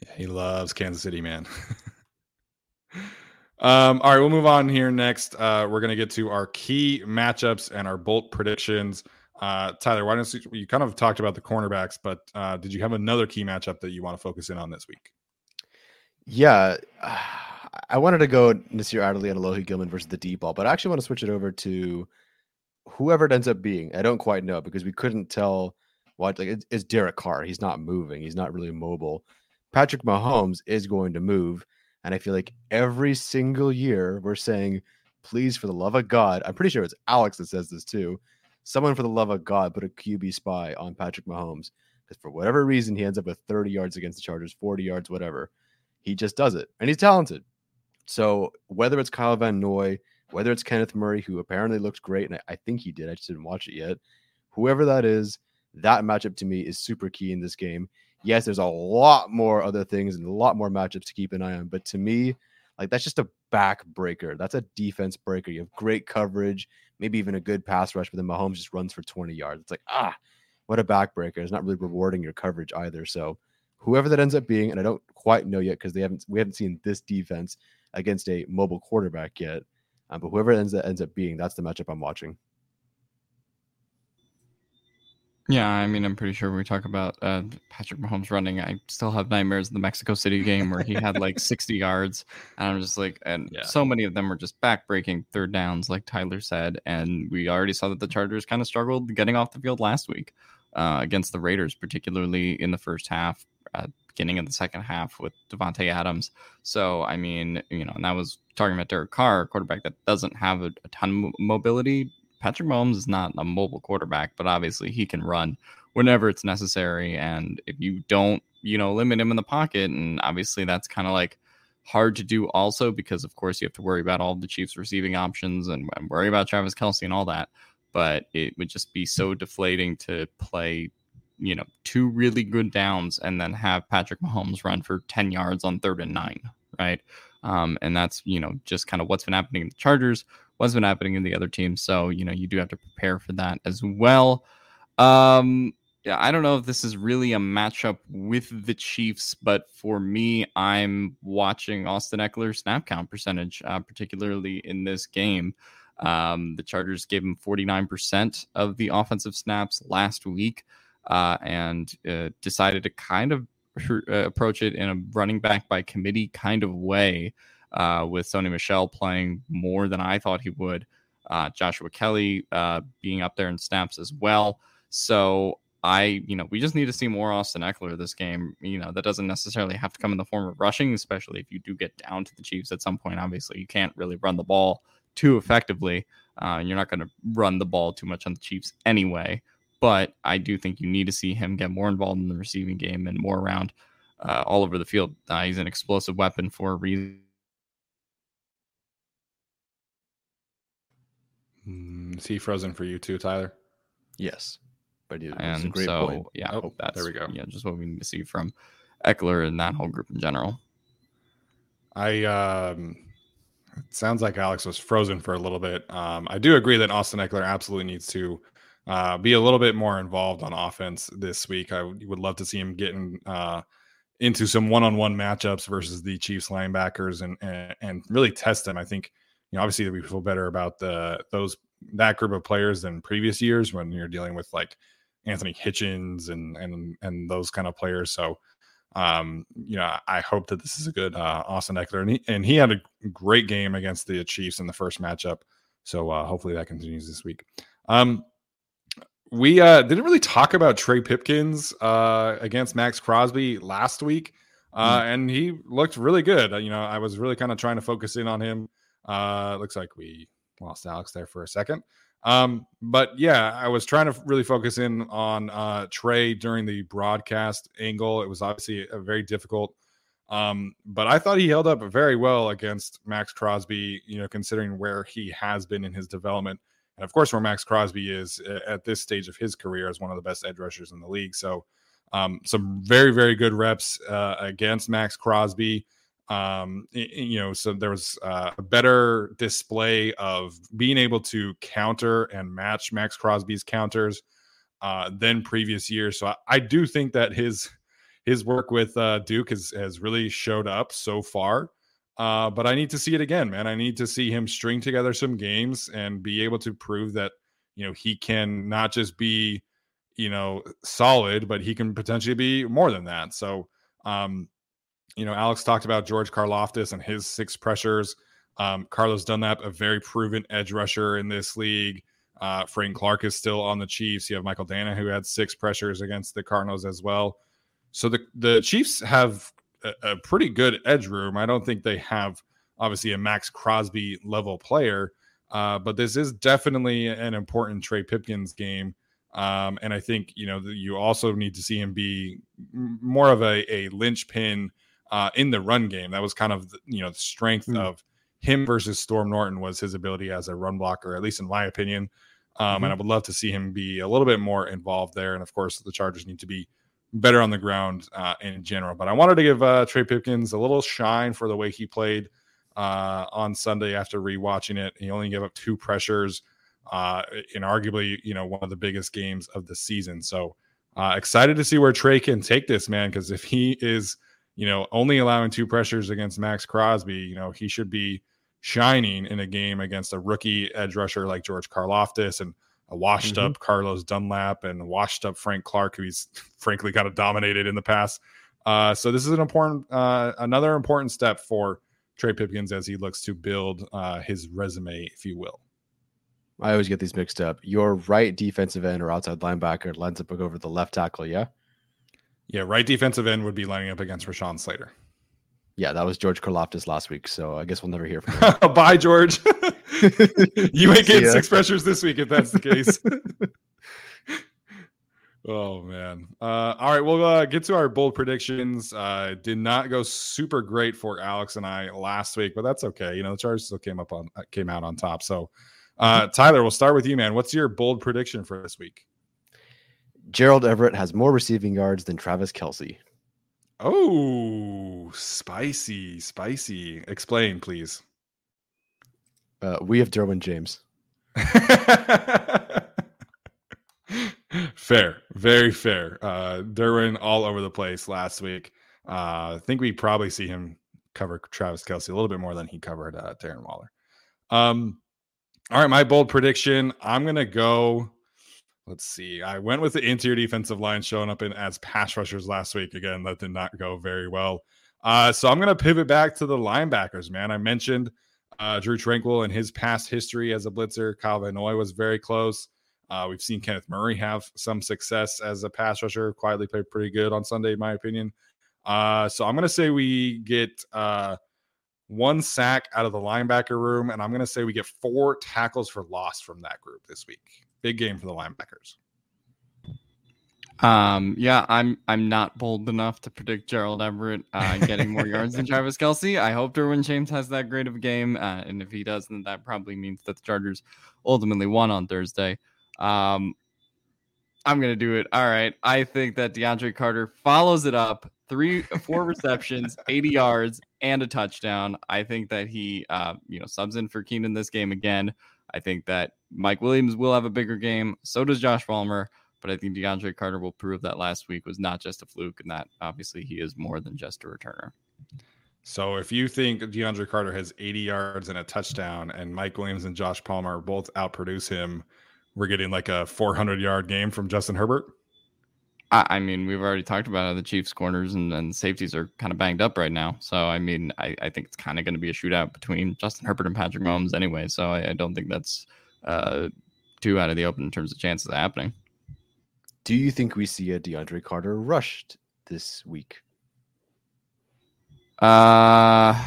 [SPEAKER 1] Yeah, he loves Kansas City, man. um, all right, we'll move on here next. Uh, we're gonna get to our key matchups and our bolt predictions. Uh, Tyler, why don't you, you kind of talked about the cornerbacks, but uh, did you have another key matchup that you want to focus in on this week?
[SPEAKER 2] Yeah, I wanted to go Nasir Adderley and Alohi Gilman versus the deep ball, but I actually want to switch it over to whoever it ends up being. I don't quite know because we couldn't tell what like it's Derek Carr. He's not moving. He's not really mobile. Patrick Mahomes is going to move. And I feel like every single year we're saying, please, for the love of God, I'm pretty sure it's Alex that says this too. Someone, for the love of God, put a QB spy on Patrick Mahomes. Because for whatever reason, he ends up with 30 yards against the Chargers, 40 yards, whatever. He just does it. And he's talented. So whether it's Kyle Van Noy, whether it's Kenneth Murray, who apparently looked great, and I, I think he did, I just didn't watch it yet. Whoever that is, that matchup to me is super key in this game yes, there's a lot more other things and a lot more matchups to keep an eye on. But to me, like that's just a backbreaker. That's a defense breaker. You have great coverage, maybe even a good pass rush, but then Mahomes just runs for 20 yards. It's like, ah, what a backbreaker. It's not really rewarding your coverage either. So whoever that ends up being, and I don't quite know yet because they haven't we haven't seen this defense against a mobile quarterback yet. Um, but whoever ends that ends up being, that's the matchup I'm watching.
[SPEAKER 3] Yeah, I mean, I'm pretty sure when we talk about uh, Patrick Mahomes running. I still have nightmares of the Mexico City game where he had like 60 yards, and I'm just like, and yeah. so many of them were just backbreaking third downs, like Tyler said. And we already saw that the Chargers kind of struggled getting off the field last week uh, against the Raiders, particularly in the first half, uh, beginning of the second half with Davante Adams. So, I mean, you know, and that was talking about Derek Carr, quarterback that doesn't have a, a ton of mobility Patrick Mahomes is not a mobile quarterback, but obviously he can run whenever it's necessary. And if you don't, you know, limit him in the pocket, and obviously that's kind of like hard to do also because of course you have to worry about all the Chiefs receiving options and, and worry about Travis Kelce and all that. But it would just be so deflating to play, you know, two really good downs and then have Patrick Mahomes run for 10 yards on third and nine, right? Um, and that's, you know, just kind of what's been happening in the Chargers what's been happening in the other teams. So, you know, you do have to prepare for that as well. Um, yeah, I don't know if this is really a matchup with the Chiefs, but for me, I'm watching Austin Ekeler snap count percentage, uh, particularly in this game. Um, the Chargers gave him 49% of the offensive snaps last week uh, and uh, decided to kind of uh, approach it in a running back by committee kind of way uh, with Sony Michel playing more than I thought he would. Uh, Joshua Kelly uh, being up there in snaps as well. So I, you know, we just need to see more Austin Ekeler this game. You know, that doesn't necessarily have to come in the form of rushing, especially if you do get down to the Chiefs at some point. Obviously, you can't really run the ball too effectively. Uh, you're not going to run the ball too much on the Chiefs anyway. But I do think you need to see him get more involved in the receiving game and more around uh, all over the field. Uh, he's an explosive weapon for a reason
[SPEAKER 1] Mm, is he frozen for you too, Tyler?
[SPEAKER 2] Yes,
[SPEAKER 3] but it, and a great so, point. Yeah, oh, that's there we go. Yeah, just what we need to see from Ekeler and that whole group in general.
[SPEAKER 1] I um, it sounds like Alex was frozen for a little bit. Um, I do agree that Austin Ekeler absolutely needs to uh, be a little bit more involved on offense this week. I would love to see him getting uh, into some one-on-one matchups versus the Chiefs linebackers and, and and really test them. I think you know, obviously we feel better about the those that group of players than previous years when you're dealing with like Anthony Hitchens and and and those kind of players. So um, you know, I hope that this is a good uh, Austin Ekeler, and he, and he had a great game against the Chiefs in the first matchup. So uh, hopefully that continues this week. Um, we uh, didn't really talk about Trey Pipkins uh, against Maxx Crosby last week, uh, mm. and he looked really good. You know, I was really kind of trying to focus in on him uh, looks like we lost Alex there for a second. Um, but yeah, I was trying to really focus in on uh, Trey during the broadcast angle. It was obviously a very difficult, um, but I thought he held up very well against Maxx Crosby. You know, considering where he has been in his development, and of course where Maxx Crosby is at this stage of his career as one of the best edge rushers in the league. So, um, some very very good reps uh, against Maxx Crosby um you know so there was uh, a better display of being able to counter and match maxx crosby's counters uh than previous years. So i, I do think that his his work with uh duke has has really showed up so far. Uh but i need to see it again man. I need to see him string together some games and be able to prove that you know he can not just be you know solid but he can potentially be more than that. So um you know, Alex talked about George Karlaftis and his six pressures. Um, Carlos Dunlap, a very proven edge rusher in this league. Uh, Frank Clark is still on the Chiefs. You have Michael Danna, who had six pressures against the Cardinals as well. So the the Chiefs have a, a pretty good edge room. I don't think they have obviously a Maxx Crosby level player, uh, but this is definitely an important Trey Pipkins game. Um, and I think you know you also need to see him be more of a, a linchpin uh, in the run game. That was kind of the, you know the strength mm-hmm. of him versus Storm Norton was his ability as a run blocker, at least in my opinion. Um, mm-hmm. And I would love to see him be a little bit more involved there. And of course, the Chargers need to be better on the ground uh, in general. But I wanted to give uh, Trey Pipkins a little shine for the way he played uh, on Sunday after rewatching it. He only gave up two pressures uh, in arguably you know one of the biggest games of the season. So uh, excited to see where Trey can take this man because if he is, you know, only allowing two pressures against Maxx Crosby, you know, he should be shining in a game against a rookie edge rusher like George Karlaftis and a washed mm-hmm. up Carlos Dunlap and washed up Frank Clark, who he's frankly kind of dominated in the past. Uh, so this is an important, uh, another important step for Trey Pipkins as he looks to build uh, his resume, if you will.
[SPEAKER 2] I always get these mixed up. Your right defensive end or outside linebacker lines up over the left tackle, yeah?
[SPEAKER 1] Yeah, right defensive end would be lining up against Rashawn Slater.
[SPEAKER 2] Yeah, that was George Karlaftis last week, so I guess we'll never hear from him.
[SPEAKER 1] Bye, George. you ain't getting six pressures this week if that's the case. oh man. Uh, all right, we'll uh, get to our bold predictions. Uh, did not go super great for Alex and I last week, but that's okay. You know, the Chargers still came up on uh, came out on top. So, uh. Tyler, we'll start with you, man. What's your bold prediction for this week?
[SPEAKER 2] Gerald Everett has more receiving yards than Travis Kelce.
[SPEAKER 1] Oh, spicy, spicy. Explain, please.
[SPEAKER 2] Uh, we have Derwin James.
[SPEAKER 1] fair, very fair. Uh, Derwin all over the place last week. Uh, I think we probably see him cover Travis Kelce a little bit more than he covered uh, Darren Waller. Um, all right, my bold prediction. I'm gonna go Let's see. I went with the interior defensive line showing up in as pass rushers last week. Again, that did not go very well. Uh, so I'm going to pivot back to the linebackers, man. I mentioned uh, Drue Tranquill and his past history as a blitzer. Kyle Van Noy was very close. Uh, we've seen Kenneth Murray have some success as a pass rusher, quietly played pretty good on Sunday, in my opinion. Uh, so I'm going to say we get uh, one sack out of the linebacker room, and I'm going to say we get four tackles for loss from that group this week big game for the linebackers.
[SPEAKER 3] Um, yeah, I'm I'm not bold enough to predict Gerald Everett uh, getting more yards than Travis Kelce. I hope Derwin James has that great of a game, uh, and if he does, then that probably means that the Chargers ultimately won on Thursday. Um, I'm gonna do it. All right, I think that DeAndre Carter follows it up three, four receptions, 80 yards, and a touchdown. I think that he, uh, you know, subs in for Keenan this game again. I think that Mike Williams will have a bigger game. So does Josh Palmer. But I think DeAndre Carter will prove that last week was not just a fluke and that obviously he is more than just a returner.
[SPEAKER 1] So if you think DeAndre Carter has 80 yards and a touchdown and Mike Williams and Josh Palmer both outproduce him, we're getting like a 400 yard game from Justin Herbert?
[SPEAKER 3] I, mean, we've already talked about how the Chiefs' corners and, and safeties are kind of banged up right now. So, I mean, I, I think it's kind of going to be a shootout between Justin Herbert and Patrick Mahomes anyway. So, I, I don't think that's uh, too out of the open in terms of chances of happening.
[SPEAKER 2] Do you think we see a DeAndre Carter rushed this week?
[SPEAKER 3] Uh,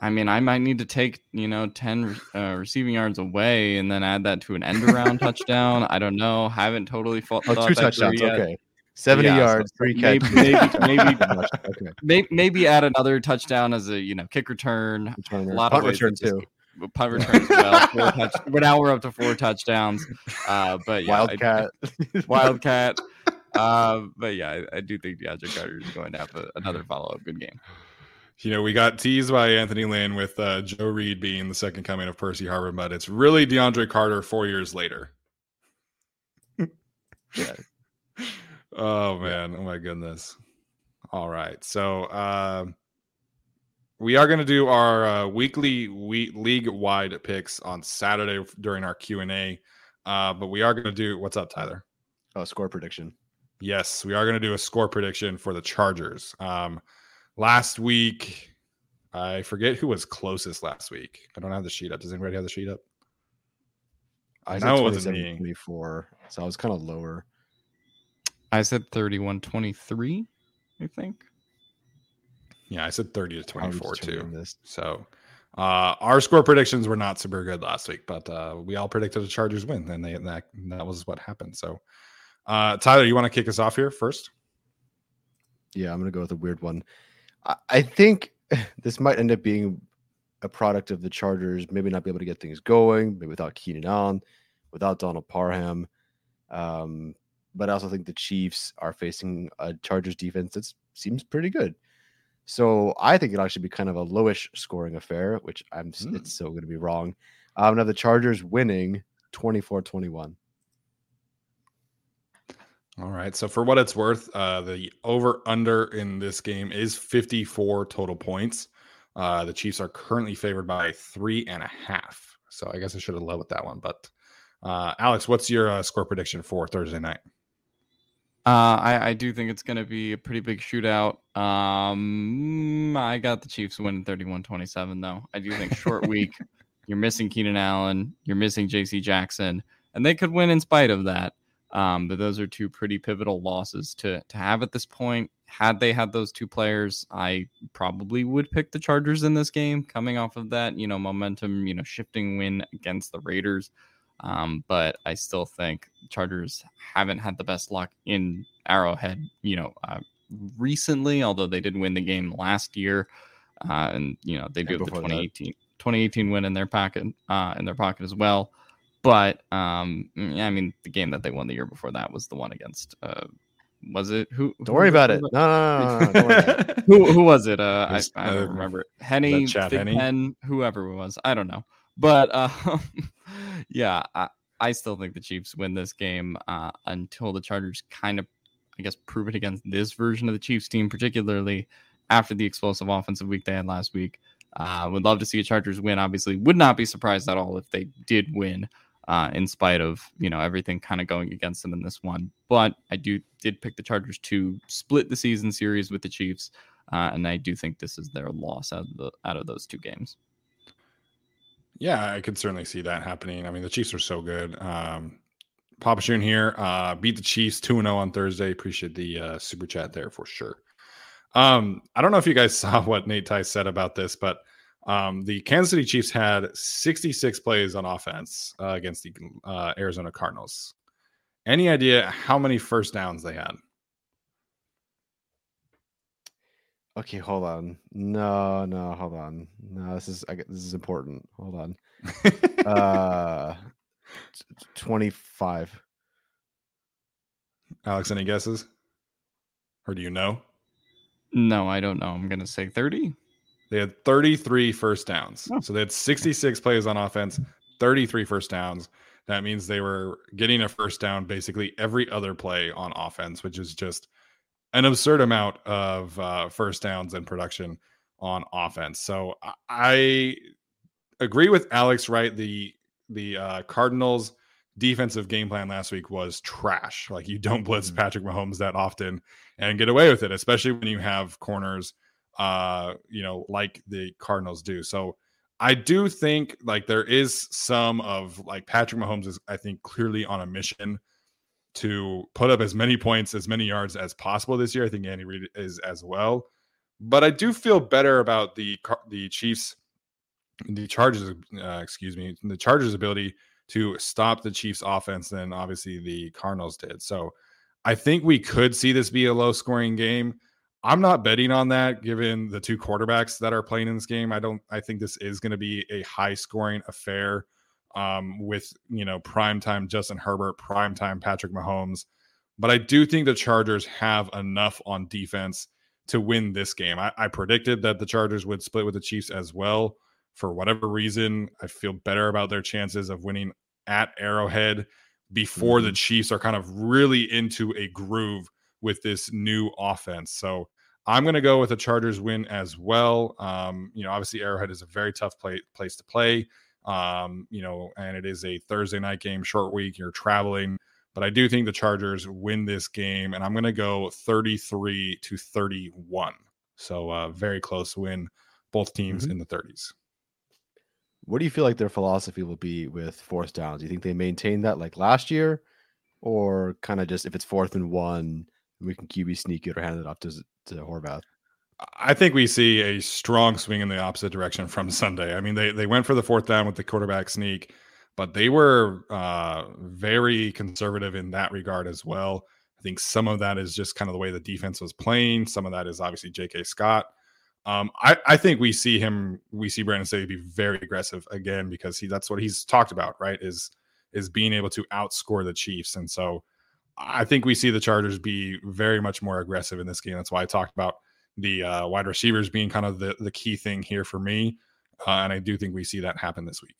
[SPEAKER 3] I mean, I might need to take you know ten uh, receiving yards away and then add that to an end around touchdown. I don't know. Haven't totally fought.
[SPEAKER 2] Oh, two touchdowns. Okay. 70 yeah, yards, so three
[SPEAKER 3] maybe, maybe, maybe, okay. maybe, maybe add another touchdown as a you know kick return.
[SPEAKER 2] Returner. A lot Punt of return too.
[SPEAKER 3] Punt return as well. Four touch, but now we're up to four touchdowns. Uh, but yeah,
[SPEAKER 2] wildcat,
[SPEAKER 3] I, wildcat. Uh, but yeah, I, I, do think DeAndre Carter is going to have a, another follow up good game
[SPEAKER 1] you know, we got teased by Anthony Lynn with uh, Joe Reed being the second coming of Percy Harvin, but it's really DeAndre Carter four years later. yeah. Oh man! Oh my goodness! All right, so uh, we are going to do our uh, weekly we- league-wide picks on Saturday during our Q and A. Uh, but we are going to do what's up, Tyler?
[SPEAKER 2] Oh, score prediction.
[SPEAKER 1] Yes, we are going to do a score prediction for the Chargers. Um, Last week, I forget who was closest last week. I don't have the sheet up. Does anybody have the sheet up?
[SPEAKER 2] I know it wasn't me. 24, so I was kind of lower.
[SPEAKER 3] I said 31 23, I think.
[SPEAKER 1] Yeah, I said 30 to 24 too. This. So uh, our score predictions were not super good last week, but uh, we all predicted the Chargers win, and they that that was what happened. So, uh, Tyler, you want to kick us off here first?
[SPEAKER 2] Yeah, I'm gonna go with a weird one. I think this might end up being a product of the Chargers maybe not be able to get things going, maybe without Keenan Allen, without Donald Parham. Um, but I also think the Chiefs are facing a Chargers defense that seems pretty good. So I think it'll actually be kind of a lowish scoring affair, which I'm mm. it's so going to be wrong. Um, now the Chargers winning 24-21.
[SPEAKER 1] All right. So for what it's worth, uh, the over under in this game is 54 total points. Uh, the Chiefs are currently favored by three and a half. So I guess I should have led with that one. But uh, Alex, what's your uh, score prediction for Thursday night?
[SPEAKER 3] Uh, I, I do think it's going to be a pretty big shootout. Um, I got the Chiefs winning 31 27, though. I do think short week, you're missing Keenan Allen, you're missing JC Jackson, and they could win in spite of that. Um, but those are two pretty pivotal losses to to have at this point. Had they had those two players, I probably would pick the Chargers in this game, coming off of that, you know, momentum, you know, shifting win against the Raiders. Um, but I still think Chargers haven't had the best luck in Arrowhead, you know, uh, recently, although they did win the game last year. Uh, and, you know, they do have the 2018, 2018 win in their pocket, uh, in their pocket as well. But um, yeah, I mean, the game that they won the year before that was the one against. Uh, was it who?
[SPEAKER 2] Don't worry about it. No, no, no, no,
[SPEAKER 3] no who who was it? Uh, I, I don't remember. Henny, Henny, whoever it was. I don't know. But uh, yeah, I, I still think the Chiefs win this game uh, until the Chargers kind of, I guess, prove it against this version of the Chiefs team, particularly after the explosive offensive week they had last week. Uh, would love to see a Chargers win. Obviously, would not be surprised at all if they did win uh, in spite of you know everything kind of going against them in this one. But I do did pick the Chargers to split the season series with the Chiefs, uh, and I do think this is their loss out of the out of those two games.
[SPEAKER 1] Yeah, I could certainly see that happening. I mean, the Chiefs are so good. Um, Papa Shun here uh, beat the Chiefs 2 0 on Thursday. Appreciate the uh, super chat there for sure. Um, I don't know if you guys saw what Nate Tice said about this, but um, the Kansas City Chiefs had 66 plays on offense uh, against the uh, Arizona Cardinals. Any idea how many first downs they had?
[SPEAKER 2] Okay, hold on. No, no, hold on. No, this is I, this is important. Hold on. uh, twenty-five.
[SPEAKER 1] Alex, any guesses? Or do you know?
[SPEAKER 3] No, I don't know. I'm gonna say thirty.
[SPEAKER 1] They had 33 first downs. Oh. So they had 66 plays on offense, 33 first downs. That means they were getting a first down basically every other play on offense, which is just an absurd amount of uh, first downs and production on offense. So I agree with Alex. Right, the the uh, Cardinals defensive game plan last week was trash. Like you don't blitz mm-hmm. Patrick Mahomes that often and get away with it, especially when you have corners uh, you know, like the Cardinals do. So I do think like there is some of like Patrick Mahomes is, I think, clearly on a mission to put up as many points, as many yards as possible this year. I think Andy Reid is as well. But I do feel better about the the Chiefs, the Chargers, uh, excuse me, the Chargers' ability to stop the Chiefs' offense than obviously the Cardinals did. So I think we could see this be a low scoring game. I'm not betting on that given the two quarterbacks that are playing in this game. I don't I think this is going to be a high scoring affair um, with, you know, prime time Justin Herbert, prime time Patrick Mahomes. But I do think the Chargers have enough on defense to win this game. I, I predicted that the Chargers would split with the Chiefs as well. For whatever reason, I feel better about their chances of winning at Arrowhead before mm-hmm. the Chiefs are kind of really into a groove with this new offense. So I'm going to go with a Chargers win as well. Um, you know, obviously Arrowhead is a very tough play, place to play. Um, you know, and it is a Thursday night game, short week. You're traveling, but I do think the Chargers win this game, and I'm going to go 33 to 31. So uh, very close win, both teams mm-hmm. in the 30s.
[SPEAKER 2] What do you feel like their philosophy will be with fourth downs? Do you think they maintain that like last year, or kind of just if it's fourth and one? We can QB sneak it or hand it off to to Horvath.
[SPEAKER 1] I think we see a strong swing in the opposite direction from Sunday. I mean, they they went for the fourth down with the quarterback sneak, but they were uh, very conservative in that regard as well. I think some of that is just kind of the way the defense was playing. Some of that is obviously J.K. Scott. Um, I, I think we see him, we see Brandon Staley be very aggressive again because he that's what he's talked about, right? Is is being able to outscore the Chiefs, and so I think we see the Chargers be very much more aggressive in this game. That's why I talked about the uh, wide receivers being kind of the, the key thing here for me. Uh, and I do think we see that happen this week.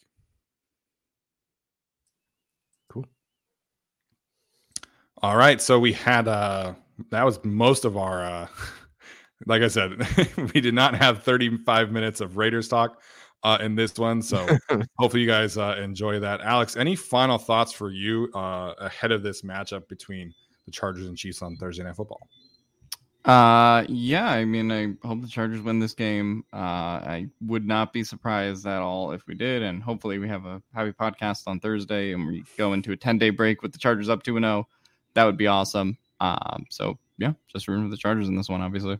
[SPEAKER 2] Cool.
[SPEAKER 1] All right, so we had uh that was most of our uh like I said, we did not have 35 minutes of Raiders talk uh in this one, so hopefully you guys uh enjoy that. Alex, any final thoughts for you uh ahead of this matchup between the Chargers and Chiefs on Thursday Night Football?
[SPEAKER 3] Uh, yeah. I mean, I hope the Chargers win this game. Uh, I would not be surprised at all if we did, and hopefully we have a happy podcast on Thursday and we go into a ten day break with the Chargers up two and zero. That would be awesome. Um, so yeah, just rooting for the Chargers in this one, obviously.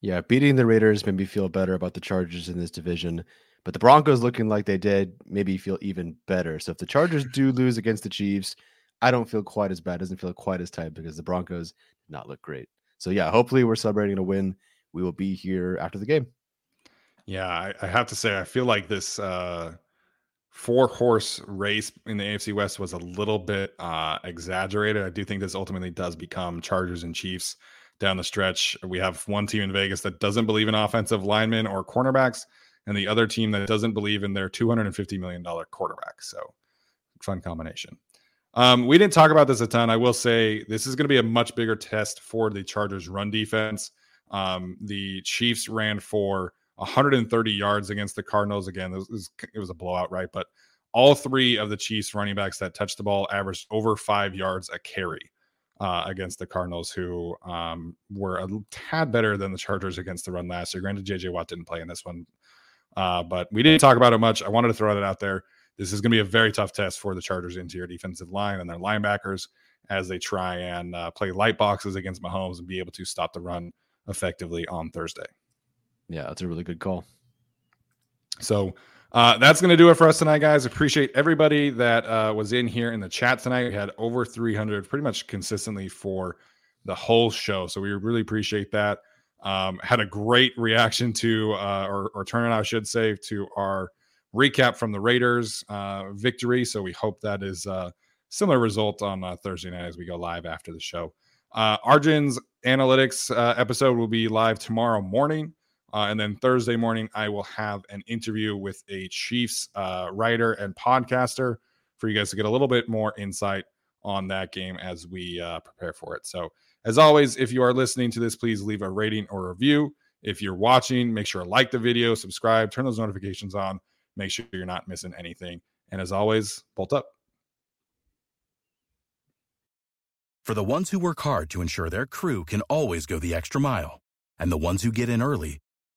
[SPEAKER 2] Yeah, beating the Raiders made me feel better about the Chargers in this division, but the Broncos looking like they did maybe feel even better. So if the Chargers do lose against the Chiefs, I don't feel quite as bad. It doesn't feel quite as tight because the Broncos did not look great. So yeah, hopefully we're celebrating a win. We will be here after the game.
[SPEAKER 1] Yeah, I, I have to say, I feel like this uh, four horse race in the AFC West was a little bit uh, exaggerated. I do think this ultimately does become Chargers and Chiefs down the stretch. We have one team in Vegas that doesn't believe in offensive linemen or cornerbacks, and the other team that doesn't believe in their $250 million quarterback. So, fun combination. Um, we didn't talk about this a ton. I will say this is going to be a much bigger test for the Chargers' run defense. Um, the Chiefs ran for 130 yards against the Cardinals. Again, it was, it was, a blowout, right? But all three of the Chiefs running backs that touched the ball averaged over five yards a carry uh, against the Cardinals, who um, were a tad better than the Chargers against the run last year. Granted, JJ Watt didn't play in this one, uh, but we didn't talk about it much. I wanted to throw that out there this is going to be a very tough test for the Chargers' interior defensive line and their linebackers as they try and uh, play light boxes against Mahomes and be able to stop the run effectively on Thursday.
[SPEAKER 2] Yeah, that's a really good call.
[SPEAKER 1] So uh, that's going to do it for us tonight, guys. Appreciate everybody that uh, was in here in the chat tonight. We had over 300 pretty much consistently for the whole show. So we really appreciate that. Um, had a great reaction to, uh, or, or turnout, I should say, to our recap from the Raiders uh, victory. So we hope that is a similar result on uh, Thursday night as we go live after the show. Uh, Arjun's analytics uh, episode will be live tomorrow morning. Uh, and then Thursday morning, I will have an interview with a Chiefs uh, writer and podcaster for you guys to get a little bit more insight on that game as we uh, prepare for it. So, as always, if you are listening to this, please leave a rating or review. If you're watching, make sure to like the video, subscribe, turn those notifications on Make sure you're not missing anything. And as always, bolt up.
[SPEAKER 5] For the ones who work hard to ensure their crew can always go the extra mile, and the ones who get in early